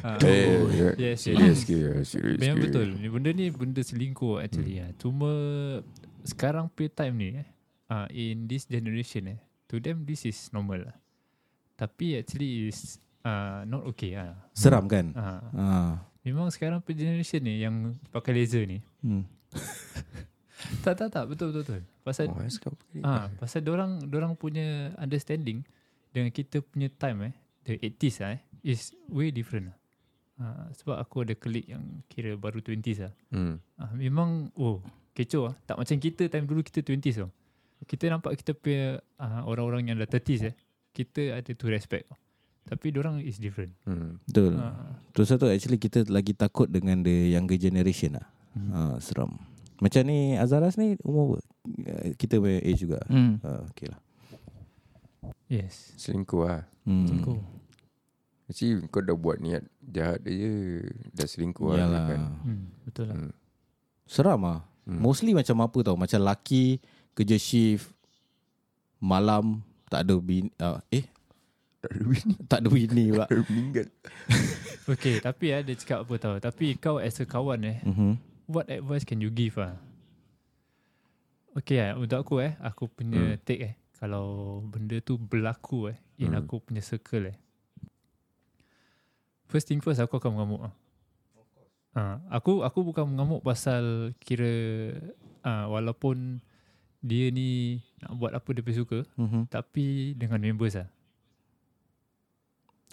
Ah. Eh, Yes, serius yes. ke? Serius Memang ke? betul. Ni benda ni benda selingkuh actually hmm. Cuma sekarang play time ni eh, uh, in this generation eh, to them this is normal lah. Tapi actually is uh, not okay lah. Seram kan? Uh, Ah. memang sekarang play generation ni yang pakai laser ni. Hmm. Tak tak tak betul betul betul. Pasal Oh, ah pasal orang orang punya understanding dengan kita punya time eh the 80s lah eh is way different lah. Uh, sebab aku ada klik yang kira baru 20s lah. Hmm. Ah, memang oh kecoh lah. Tak macam kita time dulu kita 20s tau. Kita nampak kita punya ah, orang-orang yang dah 30s eh. Kita ada to respect. Tapi orang is different. Hmm. Betul. Ah, Terus satu actually kita lagi takut dengan the younger generation lah. Hmm. Ah, seram. Macam ni Azaras ni umur apa? Kita punya age juga. Hmm. Ah, okay lah. yes. Selingkuh lah. Hmm. Kau. Actually kau dah buat niat jahat je. Dah selingkuh lah. Yalah. Kan? Hmm, betul lah. Hmm. Seram ah. Hmm. Mostly macam apa tau Macam laki Kerja shift Malam Tak ada bini uh, Eh Tak ada bini. Tak ada bini pula Tak ada meninggal. Okay, tapi eh, dia cakap apa tau. Tapi kau as a kawan eh, mm-hmm. what advice can you give ah? Okay eh, untuk aku eh, aku punya Hmm. take eh. Kalau benda tu berlaku eh, in Hmm. aku punya circle eh. First thing first, aku akan mengamuk ah. Ha, aku aku bukan mengamuk pasal kira ah, walaupun dia ni nak buat apa dia suka Mm-hmm. tapi dengan members lah.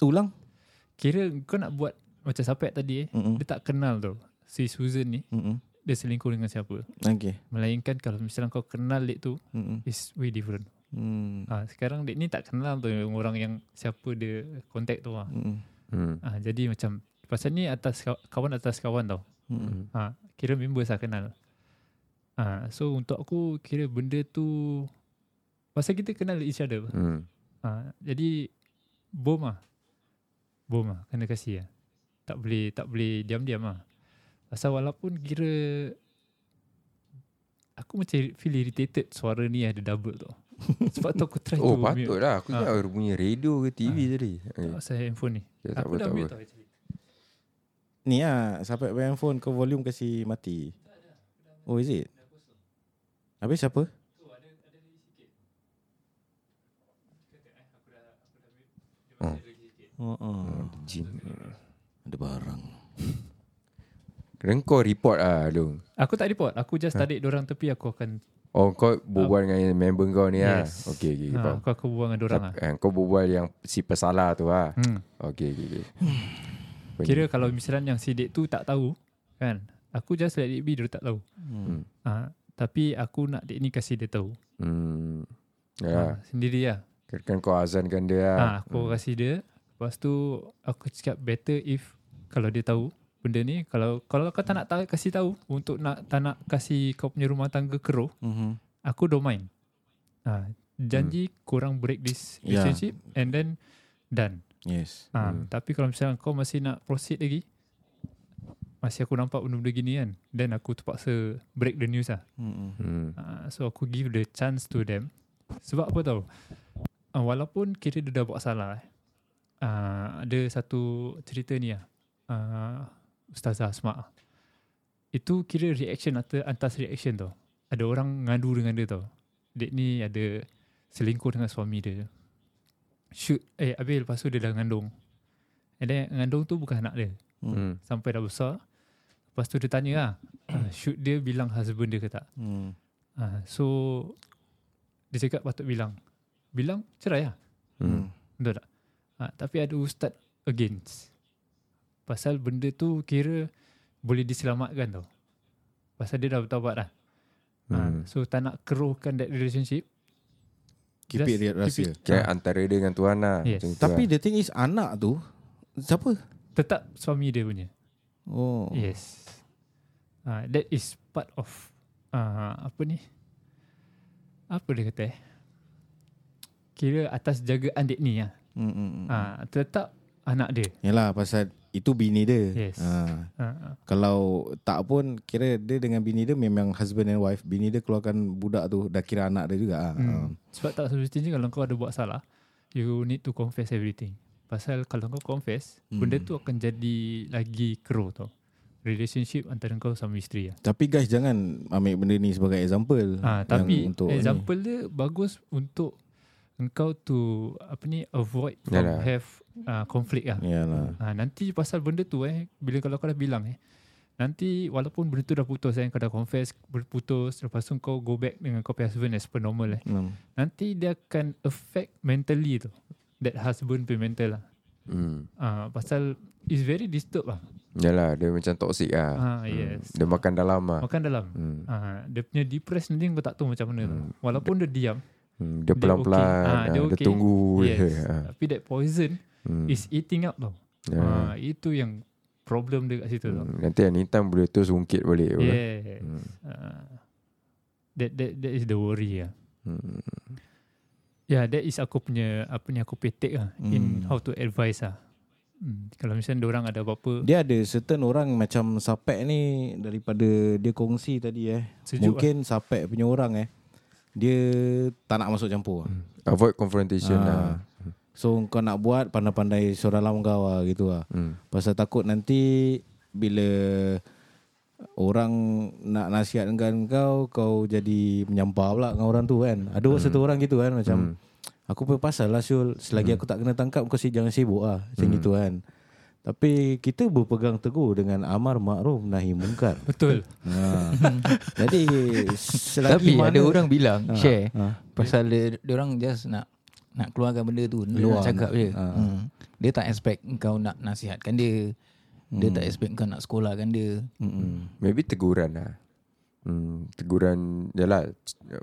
Ulang Kira kau nak buat macam Sapek tadi eh, mm-hmm. dia tak kenal tau si Susan ni Mm-hmm. dia selingkuh dengan siapa. Okay Melainkan kalau misalnya kau kenal dek tu mm-hmm. is way different. mm Ah sekarang dek ni tak kenal tu orang yang siapa dia contact tu ah. Mm-hmm. Hmm. Ah jadi macam pasal ni atas kaw- kawan atas kawan tau. Mm-hmm. Ah kira members lah kenal. Ah so untuk aku kira benda tu pasal kita kenal each other. Hmm. Ah jadi bom ah. Bom ah kena kasih ah. Tak boleh tak boleh diam-diam ah. Pasal walaupun kira aku macam feel irritated suara ni ada double tau. Sebab tu aku try Oh to mute. patut lah. Aku ingat bunyi radio ke TV tadi. Eh, Pasal handphone ni. ya, tak aku apa, dah tak mute tau actually. Ni lah Sampai main phone Kau volume kasi mati Oh is it Habis siapa Oh, oh. Hmm, Jin. Ada barang Kena kau report lah Long. Aku tak report. Aku just tarik orang tepi aku akan Oh kau berbual dengan member kau ni lah. Yes. Okay, okay, ha, faham. aku aku buang dengan orang ah. Eh, Kau berbual yang si pesalah tu lah. Hmm. Okay, okay, okay. Kira kalau misalnya yang si dek tu tak tahu kan. Aku just let it be dia tak tahu. hmm. Ha, tapi aku nak dek ni kasih dia tahu. Hmm. Ya, Ha, sendiri lah. kan kau azankan dia lah. Ha, aku kasih dia. Lepas tu aku cakap better if kalau dia tahu benda ni kalau kalau kau tak nak tahu, kasih tahu untuk nak tak nak kasih kau punya rumah tangga keruh, Mm-hmm. aku don't mind. Ha, janji korang break this Yeah. relationship and then done. Yes Ha, Hmm. Tapi kalau misalnya kau masih nak proceed lagi Masih aku nampak benda-benda gini kan Then aku terpaksa break the news lah mm-hmm. Hmm. ha, So aku give the chance to them Sebab apa tau ha, Walaupun kira dia dah buat salah eh, ha, Ada satu cerita ni lah ha, Ustazah Asma. Itu kira reaction atas, atas reaction tau. Ada orang ngadu dengan dia tau. Dek ni ada selingkuh dengan suami dia. Shoot Eh habis lepas tu dia dah ngandung. And then ngandung tu bukan anak dia. Hmm. Sampai dah besar. Lepas tu dia tanya lah uh, Shoot dia bilang husband dia ke tak? Mm. uh, So Dia cakap patut bilang. Bilang cerai lah. Hmm. Betul tak? Uh, Tapi ada ustaz against Pasal benda tu kira Boleh diselamatkan tau Pasal dia dah bertaubat lah uh, Hmm. So tak nak keruhkan that relationship Keep it Just rahsia Kira antara dia dengan Tuhan lah. Yes. Tapi lah. the thing is Anak tu Siapa Tetap suami dia punya Oh Yes. Uh, that is part of uh, apa ni? Apa dia kata eh? Kira atas jagaan dek ni lah. Mm-mm. Uh, tetap anak dia. Yalah pasal Itu bini dia Yes. ha. Uh, uh, Kalau tak pun Kira dia dengan bini dia Memang husband and wife Bini dia keluarkan budak tu Dah kira anak dia juga ah. hmm. Sebab tak semestinya kalau kau ada buat salah, you need to confess everything. Pasal kalau kau confess, Hmm. benda tu akan jadi lagi keruh tau. Relationship antara kau sama isteri lah. Tapi guys jangan ambil benda ni sebagai example. Yang tapi untuk example dia bagus untuk engkau to apa ni avoid from Yalah. have uh, conflict lah. Yalah. Ha, nanti pasal benda tu eh bila kalau kau dah bilang eh nanti walaupun benda tu dah putus eh kau dah confess berputus lepas tu kau go back dengan kau punya husband as per normal eh Hmm. nanti dia akan affect mentally tu that husband punya mental lah Hmm. ha, pasal is very disturbed lah Yalah, dia macam toxic lah. ha, Hmm. yes Dia makan dalam lah. makan dalam Hmm. ha, dia punya depressed nanti kau tak tahu macam mana tu Hmm. walaupun dia diam Hmm. Dia Dia pelan-pelan. okay. Ah, dia dia, okay. tunggu. yes. Ah. tapi that poison Hmm. is eating up tau Ya. ha, itu yang problem dia kat situ tau Hmm. Nanti anytime boleh terus ungkit balik. yes Hmm. uh, that that that is the worry lah Hmm. Yeah, that is aku punya apa ni aku take lah hmm. in how to advise lah. Hmm. Kalau misalnya orang ada apa-apa Dia ada certain orang macam Sapek ni daripada dia kongsi tadi eh. sejuk Mungkin Sapek punya orang eh. Dia tak nak masuk campur. Hmm. Avoid confrontation Ah. lah. So kau nak buat pandai-pandai suara dalam kau lah gitu lah. Hmm. Pasal takut nanti bila orang nak nasihatkan kau, kau jadi menyampah pula dengan orang tu kan. Ada hmm. satu orang gitu kan macam Hmm. aku pun pasal lah Syul. Selagi aku tak kena tangkap kau si jangan sibuk lah. Macam Hmm. gitu kan. Tapi kita berpegang teguh dengan amar makruf nahi mungkar. betul. ha. Jadi selagi Tapi mana ada orang bilang Ha, share ha. pasal dia, dia orang just nak nak keluarkan benda tu, dia Luar nak cakap nak. je. Ha. Hmm. Dia tak expect kau nak nasihatkan dia. Dia Hmm. tak expect kau nak sekolahkan dia. Mm-mm. Maybe teguran lah. Hmm. Teguran. Yalah.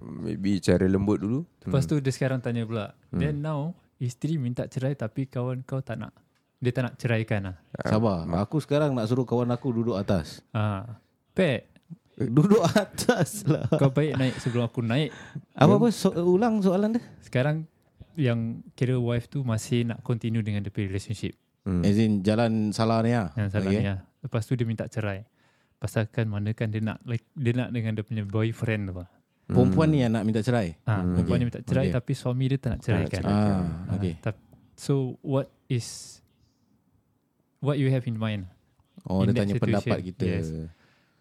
Maybe cara lembut dulu. Lepas tu dia sekarang tanya pula. Hmm. Then now isteri minta cerai tapi kawan kau tak nak. Dia tak nak ceraikan lah. Sabar. Aku sekarang nak suruh kawan aku duduk atas. Ha. Pet, Duduk atas lah. kau baik naik sebelum aku naik. Apa apa so, ulang soalan dia? Sekarang yang kira wife tu masih nak continue dengan punya relationship. Hmm. As in jalan salah ni lah. Yang salah okay. ni lah. Lepas tu dia minta cerai. Pasalkan mana kan dia nak like, dia nak dengan dia punya boyfriend tu lah. Perempuan ni yang nak minta cerai. Ha, Hmm. perempuan Okay. ni minta cerai Okay. tapi suami dia tak nak cerai. Ah, Ah, okay. tap- so what is what you have in mind Oh, In dia tanya situation, pendapat kita. yes.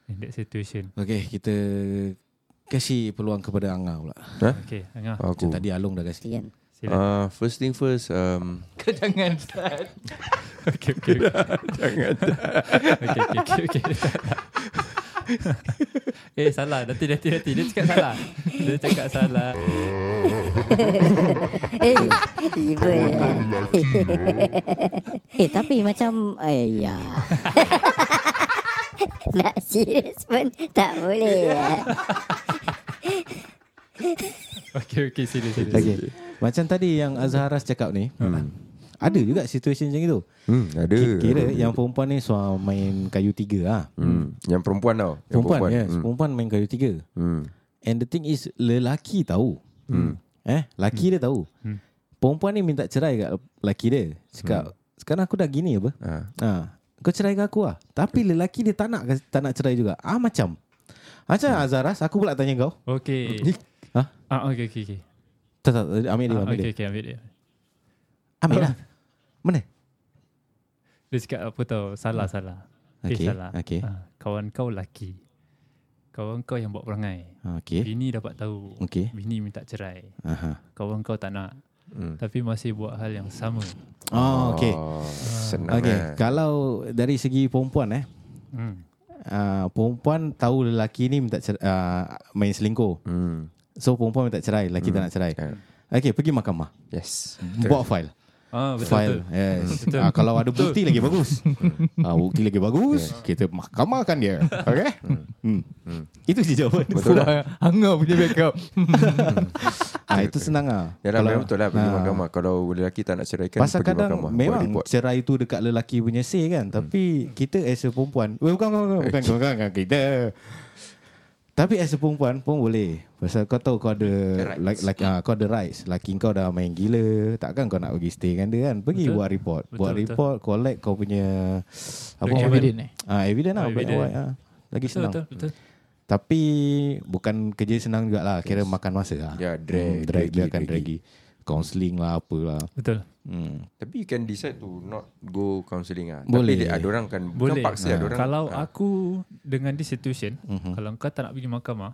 in that situation? Okay, kita kasih peluang kepada Angah pula. Okay, Angah, Aku. Macam tadi Along dah kasih. Sian. Sila. Uh, first thing first. Um, Kau jangan start. okay, okay. Jangan. okay, okay, okay, okay. eh, salah. Nanti, nanti, nanti. Dia cakap salah. Dia cakap salah. Eh, tiba Eh, tapi macam eh ya. Nak serius pun tak boleh. Okay, okay. Sila, sila. Okay. Macam tadi yang Azharas cakap ni, hmm. ada juga situasi macam itu. Hmm, ada. Kira yang perempuan ni suam main kayu tiga lah. Hmm. Yang perempuan tau. Yang Perempuan, yes. Hmm. Perempuan main kayu tiga. Hmm. And the thing is, lelaki tahu. Hmm. Eh, laki dia tahu. Hmm. Perempuan ni minta cerai kat lelaki dia. Cakap, sekarang aku dah gini apa? Ha. Ha, kau cerai ke aku lah. Tapi lelaki dia tak nak tak nak cerai juga. Ah macam. Macam hmm. Azaras, aku pula tanya kau. Okay. Ha? Ah, okay, okay, okay. Tak, tak, ambil dia, Ah, ambil okay, dia. okay, ambil dia. Ambil lah. Mana? Dia cakap apa tau, salah, salah. Eh, Okay, salah. okay. Ah, kawan kau laki. Kawan kau yang buat perangai. Okay. Bini dapat tahu. Okay. Bini minta cerai. Aha. Kawan kau tak nak. Hmm. Tapi masih buat hal yang sama. Oh, okay. Oh, senang Okay, eh. kalau dari segi perempuan eh, Hmm. Uh, perempuan tahu lelaki ni minta cerai, uh, main selingkuh. Hmm. So perempuan minta cerai, lelaki Hmm. tak nak cerai. Ya. Okay, pergi mahkamah. Yes. Buat file. Ah, betul, file. betul. Yes. Betul. Ah, kalau ada bukti lagi bagus. ah, bukti lagi bagus, kita mahkamahkan dia. Okay? Hmm. Hmm. Itu je jawapan. Betul lah. Hanga punya backup. ah, itu senang ah. Ya lah, memang betul lah pergi ah, mahkamah. Kalau lelaki tak nak ceraikan, Pasal pergi kadang mahkamah. buat memang report. cerai itu dekat lelaki punya say kan. Tapi kita as a perempuan, bukan bukan bukan, bukan, bukan, bukan kita. Tapi as a perempuan pun boleh. Pasal kau tahu kau ada like, like, ah, kau ada rights. Laki kau dah main gila, takkan kau nak pergi stay dengan dia kan. Pergi Betul. buat report. Betul, buat betul. report, collect kau punya apa Evident eh. Ah, evidence lah. Black and evidence. white, ah. Lagi Betul, senang. betul, betul. Tapi bukan kerja senang juga lah. Kira makan masa lah. Ya, drag, Hmm, drag dia draggy, akan draggy. draggy. Counselling lah apalah. Betul. Hmm. Tapi you can decide to not go counselling ah. Boleh. Tapi dia, ada orang kan Boleh. bukan paksa ada orang. Kalau ah. aku dengan this situation, Mhm. kalau kau tak nak pergi mahkamah,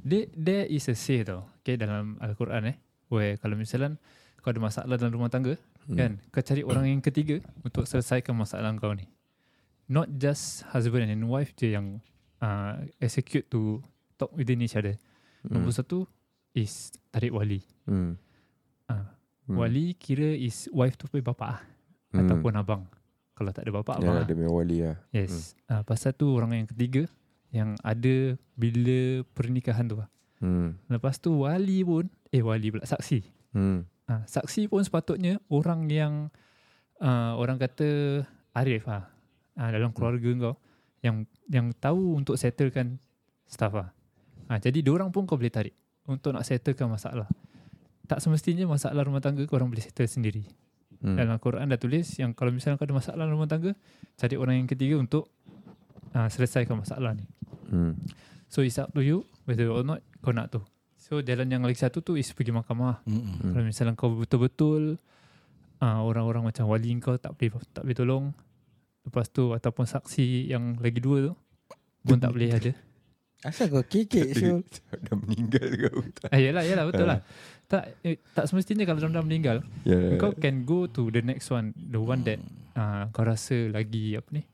there, there is a say tau. Okay, dalam Al-Quran eh. Where kalau misalnya kau ada masalah dalam rumah tangga, Hmm. kan, kau cari orang yang ketiga untuk selesaikan masalah kau ni. Not just husband and wife je yang uh, execute to talk within each other. Hmm. Nombor satu is tarik wali. Hmm. Hmm. Wali kira is wife tu pergi bapak ah, Hmm. ataupun abang. Kalau tak ada bapak, Ya, abang. lah, ah. dia punya wali lah. Yes. Hmm. Uh, pasal tu orang yang ketiga yang ada bila pernikahan tu. lah. Hmm. Lepas tu wali pun, eh wali pula saksi. Hmm. Uh, saksi pun sepatutnya orang yang uh, orang kata arif ah uh, dalam keluarga hmm. kau yang yang tahu untuk settlekan stuff ah. Uh, jadi orang pun kau boleh tarik untuk nak settlekan masalah. Tak semestinya masalah rumah tangga kau orang boleh settle sendiri. Hmm. Dalam Quran dah tulis yang kalau misalnya kau ada masalah rumah tangga, cari orang yang ketiga untuk uh, selesaikan masalah ni. Hmm. So it's up to you whether or not kau nak tu. So jalan yang lagi satu tu is pergi mahkamah. Hmm. Hmm. Kalau misalnya kau betul-betul uh, orang-orang macam wali kau tak boleh tak boleh tolong. Lepas tu ataupun saksi yang lagi dua tu pun tak boleh ada. Asal kau kekek Syul Dah meninggal kau. Ah, yalah, yalah betul lah. Tak eh, tak semestinya kalau orang dah meninggal, Ya. kau can go to the next one, the one that uh, kau rasa lagi apa ni?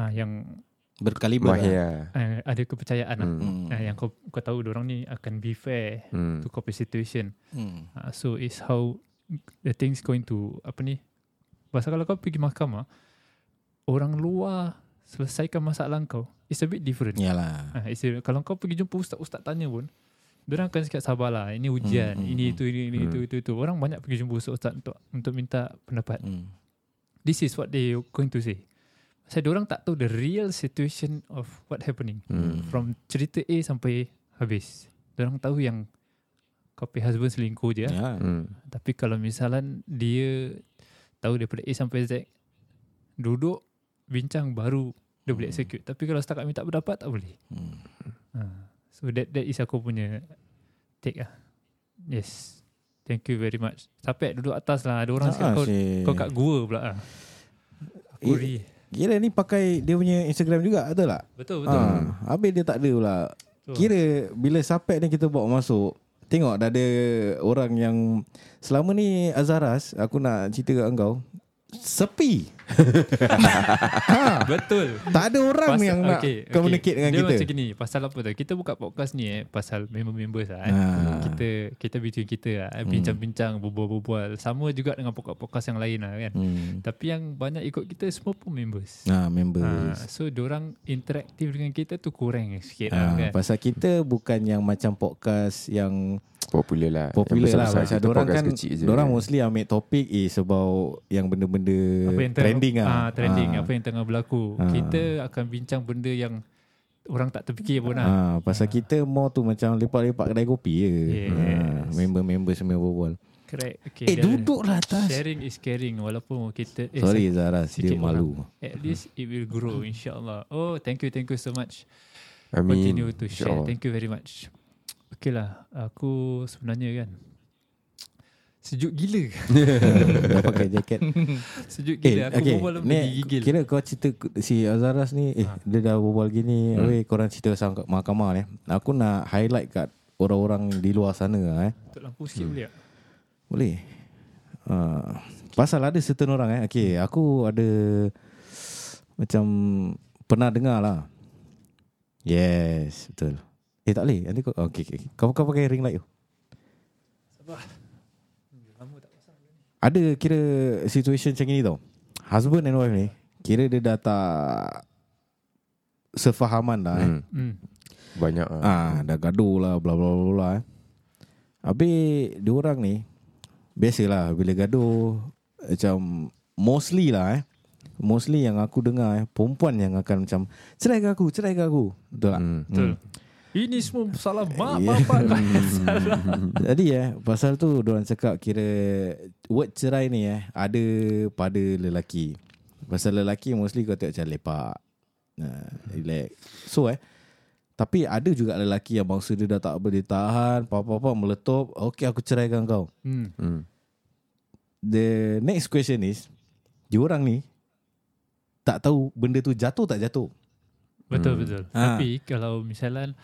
Uh, yang Berkaliber lah. Uh, ada kepercayaan lah. Hmm. Hmm. Uh, yang kau kau tahu orang ni akan be fair Hmm. to copy situation. Hmm. Uh, so is how the things going to apa ni? Pasal kalau kau pergi mahkamah, orang luar selesaikan masalah kau, it's a bit different. Yalah Uh, it's a, kalau kau pergi jumpa ustaz-ustaz tanya pun, Diorang akan cakap sabarlah Ini ujian Hmm, hmm, Ini hmm. itu ini, ini Hmm. itu itu itu Orang banyak pergi jumpa ustaz untuk untuk minta pendapat hmm. This is what they going to say Pasal diorang tak tahu The real situation of What happening Hmm. From cerita A sampai Habis Diorang tahu yang punya husband selingkuh je Ya. Hmm. Tapi kalau misalan Dia Tahu daripada A sampai Z Duduk Bincang baru Dia boleh execute Tapi kalau setakat minta pendapat Tak boleh Hmm. Ha. So that that is aku punya take lah. Yes. Thank you very much. Sampai duduk atas lah. Ada orang Ah, cakap kau, si- kau kat gua pula lah. Aku Eh. Kira ni pakai dia punya Instagram juga betul tak? Betul, betul. Ha, habis dia tak ada pula. betul. Kira bila Sapek ni kita bawa masuk Tengok dah ada orang yang Selama ni Azaras Aku nak cerita kat engkau Sepi ha, Betul. Tak ada orang Pasal- yang nak okay, communicate dengan Dia kita macam gini. Pasal apa tu? Kita buka podcast ni eh. Pasal member-members lah. Eh. Ah. Kita kita between kita lah. eh, Bincang-bincang, berbual-berbual. Sama juga dengan podcast-podcast yang lain lah kan. hmm. Tapi yang banyak ikut kita semua pun members. Ha, Ha, members so orang interaktif dengan kita tu kurang sikit ha, lah kan. Pasal kita bukan yang macam podcast yang Popular lah. popular Yang lah. Macam Kita orang kan. Orang mostly ambil topik is about Yang benda-benda apa yang trending lah ah, trending Ah. apa yang tengah berlaku Ah. kita akan bincang benda yang orang tak terfikir pun lah Ha, pasal kita more tu macam lepak-lepak kedai kopi je. Yes. Ha, member-member semua berbual. correct okay, Eh, dan duduklah atas. sharing is caring walaupun kita eh, Sorry Zara, dia malu. at least it will grow insyaallah oh thank you thank you so much Amin. continue to share InsyaAllah. thank you very much okay lah aku sebenarnya kan sejuk gila Dah pakai jaket. sejuk Eh, gila aku okay. berbual Ni, gigil kira kau cerita si Azaras ni, eh, Ha. dia dah berbual gini. Hmm. Habis korang cerita pasal kat mahkamah ni. Aku nak highlight kat orang-orang di luar sana eh. Tutup lampu sikit boleh tak Boleh. Uh, pasal ada certain orang eh. Okay, aku ada macam pernah dengar lah. Yes, betul. Eh tak boleh. Nanti kau okay, okay. Kau kau pakai ring light tu. Ada kira situation macam ni tau. Husband and wife ni kira dia dah tak sefahaman dah eh. Hmm. hmm. Banyak lah. Ah, dah gaduh lah bla bla bla bla. Eh. Habis dia orang ni biasalah bila gaduh macam mostly lah eh. Mostly yang aku dengar eh perempuan yang akan macam ceraikan aku, ceraikan aku. Betul tak? Hmm. betul ini semua salah mak Ya. bapak salah Jadi eh pasal tu orang cakap kira word cerai ni eh ada pada lelaki. Pasal lelaki mostly kau tengok macam lepak. Nah, relax. So eh Tapi ada juga lelaki yang bangsa dia dah tak boleh tahan, apa-apa meletup, okey aku ceraikan kau. Hmm. Hmm. The next question is, diorang ni tak tahu benda tu jatuh tak jatuh. Betul Hmm. betul. Ah. Tapi kalau misalnya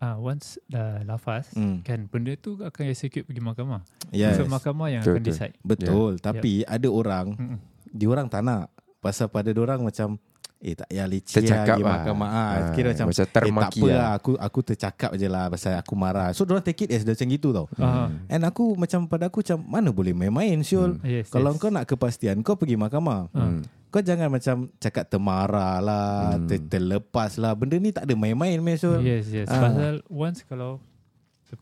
uh, once dah lafaz Hmm. kan benda tu akan execute pergi mahkamah. Yes. So mahkamah yang Betul, akan betul. decide. Betul, tapi ada orang, Mm-mm. diorang tak nak. Pasal pada diorang macam eh tak payah leceh Tercakap pergi lah. mahkamah. Ah, Ah, kira macam, macam eh tak apa lah. lah. Aku aku tercakap je lah pasal aku marah. So diorang take it as macam gitu tau. Ah, And aku macam pada aku macam mana boleh main-main Syul. yes, Kalau yes. kau nak kepastian kau pergi mahkamah. Hmm. Kau jangan macam cakap termarah lah, Hmm. ter, terlepas lah. Benda ni tak ada main-main meh Syul. Yes, yes. Ah. Pasal once kalau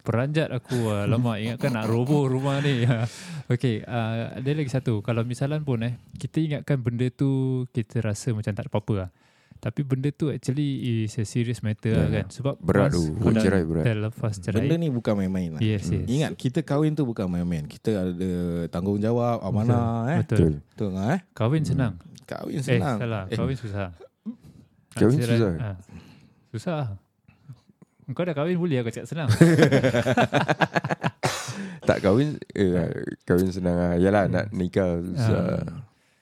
peranjat aku ah, lama ingatkan nak roboh rumah ni. okay, uh, ada lagi satu. Kalau misalan pun eh, kita ingatkan benda tu kita rasa macam tak ada apa-apa lah. Tapi benda tu actually is a serious matter Ya, lah ya. kan. Sebab Berat tu. kau Cerai berat. Lepas cerai. Benda ni bukan main-main lah. Yes, yes. Ingat kita kahwin tu bukan main-main. Kita ada tanggungjawab, amanah eh. Betul. Betul tak eh? Kahwin senang. Kahwin Eh, senang. salah. Eh, Kahwin susah. Kahwin cerai- susah? ah. Susah. Kau dah kahwin boleh aku cakap senang. Tak kahwin eh, Kahwin senang lah Yalah nak nikah susah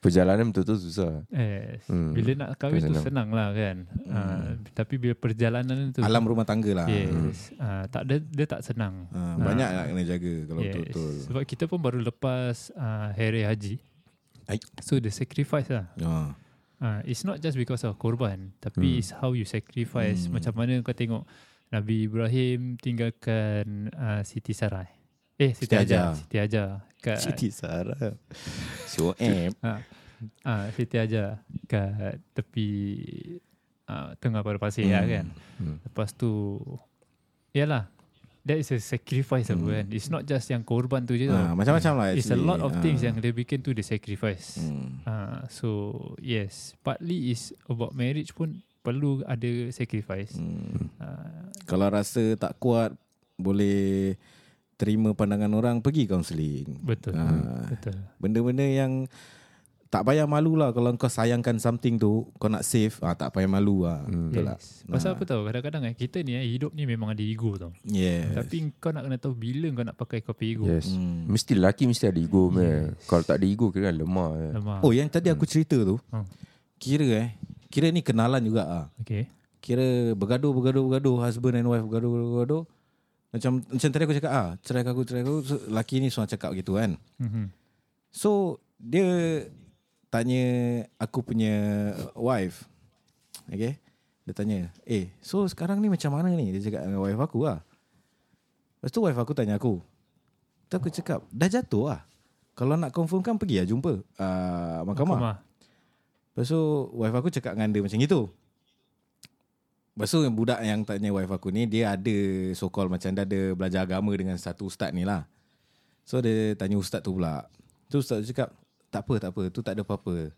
Perjalanan betul-betul susah eh, Hmm. Bila nak kahwin tu Senang. senang lah kan. Ah, tapi bila perjalanan tu Alam rumah tangga lah. Yes. Ah, tak dia, dia tak senang. Ha, banyak nak kena jaga kalau Yes. betul-betul. Sebab kita pun baru lepas uh, hari haji. Ai. So the sacrifice lah. Ha. Uh, it's not just because of korban, tapi Hmm. it's how you sacrifice. Hmm. Macam mana kau tengok Nabi Ibrahim tinggalkan uh, Siti Sarai. Eh, Siti, Siti Hajar. Hajar. Siti Hajar. Kat, Siti Sarah. So eh. Ah, ah, Siti Hajar kat tepi ah, tengah pada pasir hmm. lah kan. Hmm. Lepas tu Yalah That is a sacrifice hmm. Hmm. kan It's not just yang korban tu je Ha, tau macam-macam lah It's a lot of Ha. things yang dia bikin tu the sacrifice Hmm. Ah, So yes Partly is about marriage pun Perlu ada sacrifice Hmm. Ah, Kalau rasa tak kuat boleh terima pandangan orang pergi kaunseling. Betul Ah. Betul Benda-benda yang tak payah malu lah kalau kau sayangkan something tu kau nak save ah tak payah malu lah. Hmm. Betul tak? yes. Pasal Ah. apa tau Kadang-kadang eh, Kita ni eh, Hidup ni memang ada ego tau Yes. Tapi kau nak kena tahu Bila kau nak pakai kau ego Yes Hmm. Mesti lelaki mesti ada ego yes. Yes. Kalau tak ada ego kira kan lemah je. Lemah Oh yang tadi aku cerita tu. Hmm. Kira eh. Kira ni kenalan juga ah. Okay Kira bergaduh bergaduh bergaduh husband and wife bergaduh bergaduh, bergaduh. Macam macam tadi aku cakap ah, ceraikan aku ceraikan aku so, laki ni semua cakap gitu kan. mm-hmm. So dia tanya aku punya wife. Okay. Dia tanya, "Eh, so sekarang ni macam mana ni?" Dia cakap dengan wife aku lah. Lepas tu wife aku tanya aku. Tu aku cakap, "Dah jatuh lah. Kalau nak confirmkan pergi lah jumpa uh, mahkamah." Mahkamah Lepas tu wife aku cakap dengan dia macam itu. Lepas tu yang budak yang tanya wife aku ni Dia ada so called macam dia ada belajar agama dengan satu ustaz ni lah. So dia tanya ustaz tu pula. Tu ustaz tu cakap Tak apa tak apa tu tak ada apa-apa.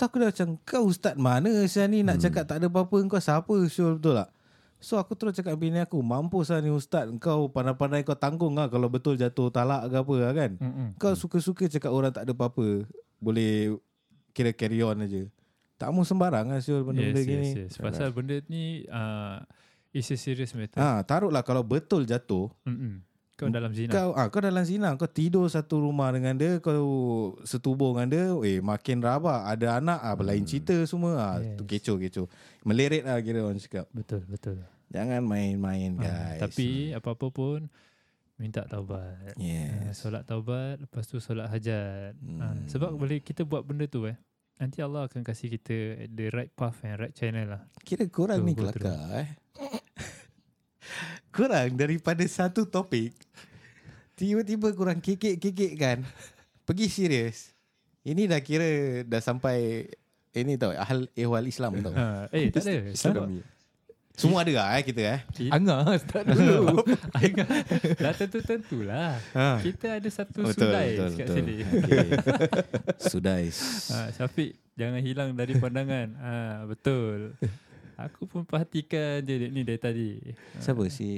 Tu aku dah macam kau ustaz mana saya ni nak cakap tak ada apa-apa? Kau siapa Syul betul tak? So aku terus cakap bini aku Mampus lah ni ustaz Kau pandai-pandai kau tanggung lah Kalau betul jatuh talak ke apa lah kan. Mm-mm. kau suka-suka cakap orang tak ada apa-apa Boleh kira carry on aja. Tak mau sembarang lah Syul benda-benda yes, gini. yes, yes. Pasal benda ni uh, It's a serious matter Ha, taruhlah kalau betul jatuh, Mm-mm. Kau dalam zina kau ah kau dalam zina, kau tidur satu rumah dengan dia, kau setubuh dengan dia, eh makin rabak, ada anak ah lain cerita semua ah Yes. tu kecoh-kecoh. Meleret lah kira orang cakap. Betul betul Jangan main-main Ah, guys. Tapi apa-apa pun Minta taubat Ah, yes. Solat taubat Lepas tu solat hajat Ah, Hmm. Sebab boleh kita buat benda tu eh Nanti Allah akan kasih kita The right path and right channel lah Kira korang Tu, ni kelakar eh. korang daripada satu topik tiba-tiba korang kekek-kekek kan. Pergi serius. Ini dah kira dah sampai ini tau hal ehwal Islam tau. Ah, Eh tak ada Islami. Semua ada lah eh kita eh. Angah start dulu. Dah tentu-tentulah Ha. Kita ada satu Betul, sudai betul, kat betul. sini Okay. Sudais. Ah, Syafiq Jangan hilang dari pandangan ah, Betul Aku pun perhatikan je ni dari tadi. Siapa si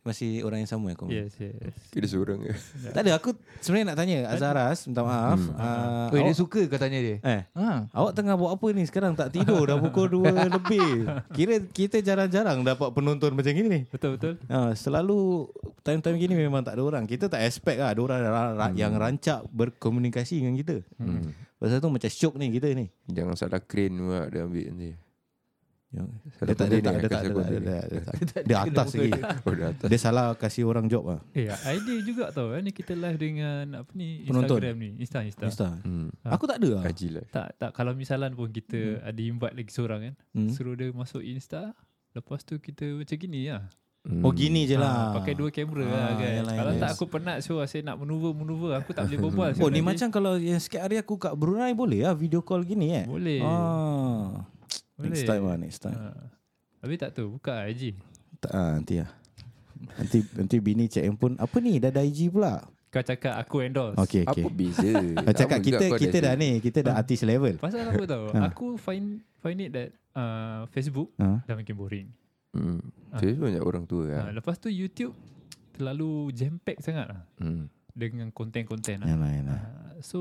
masih orang yang sama kau? Yes, yes. Kira seorang ke Tak ada aku sebenarnya nak tanya Azaras minta maaf. Hmm. Uh, Oi, dia awak, suka kau tanya dia. eh Ha. Awak tengah buat apa ni sekarang tak tidur dah pukul 2 lebih. Kira kita jarang-jarang dapat penonton macam gini ni. Betul betul. Ha, selalu time-time gini memang tak ada orang. Kita tak expect lah ada orang ra- ra- yang rancak berkomunikasi dengan kita. hmm. Pasal tu macam syok ni kita ni. Jangan salah crane pula Dia ambil nanti Yang, dia tak dia benda tak ni, dia tak kasih dia tak atas lagi. Oh atas Dia salah kasih orang job lah. Eh, idea juga tau. eh, Ni kita live dengan apa ni Penonton. Instagram ni. Insta Insta. Insta. hmm. Aku tak ada lah. Haji lah Tak tak kalau misalan pun kita ada invite lagi seorang kan. Hmm. Suruh dia masuk Insta. Lepas tu kita macam gini lah. hmm. Oh gini je Ah, lah. pakai dua kamera Ah, lah kan. yalah, kalau yalah. tak aku penat so asyik nak maneuver-maneuver. Aku tak boleh berbual. Oh ni macam kalau yang sikit hari aku kat Brunei boleh lah video call gini eh. Boleh. Ah. Boleh. Next time lah next time. Ha. Habis tak tahu buka IG. Tak, ah, nanti lah. Nanti nanti bini check handphone. Apa ni dah ada IG pula? Kau cakap aku endorse. Okey Apa okey. beza Aku cakap kita kau kita dah tu. ni, kita dah artis level. Pasal apa tahu? Ha. Aku find find it that uh, Facebook Ha. dah makin boring. hmm. Ah. Jadi banyak orang tua lah Ha. Lepas tu YouTube terlalu jam pack sangat lah hmm. dengan konten-konten lah. Yalah yalah. Ha. So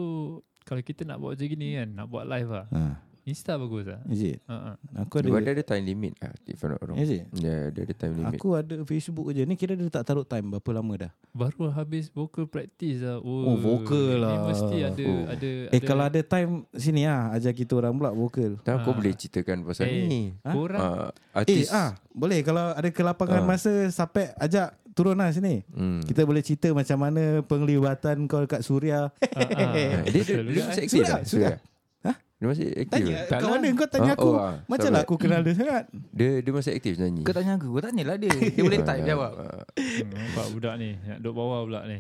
kalau kita nak buat macam gini kan, nak buat live lah. Ha. Insta bagus lah. Is it? Ha. ha. Aku Sebab ada dia ada time limit lah If I'm not wrong Is it? Ya dia ada time limit Aku ada Facebook je. Ni kira dia tak taruh time berapa lama dah. Baru habis vocal practice lah. Oh, vocal Ni lah. mesti ada Oh. ada Eh kalau ada time sini ah ajar kita orang pula vokal. Tak kau Ah. boleh ceritakan pasal Eh, ni korang Ah, Eh ah boleh kalau ada kelapangan Ah. masa sampai ajak turun lah sini. hmm. Kita boleh cerita macam mana penglibatan kau dekat Suria. Eh, Dia, dia, dia masih eh. aktif Sudah, tak? sudah. Hah? Dia masih aktif Tanya tak? Kau lah. mana kau tanya Ah, aku. oh, ah, Macam lah aku kenal dia sangat. Dia dia masih aktif nyanyi Kau tanya aku, kau tanyalah dia. Dia boleh type jawab. ah. Hmm, nampak budak ni nak duduk bawah pula ni.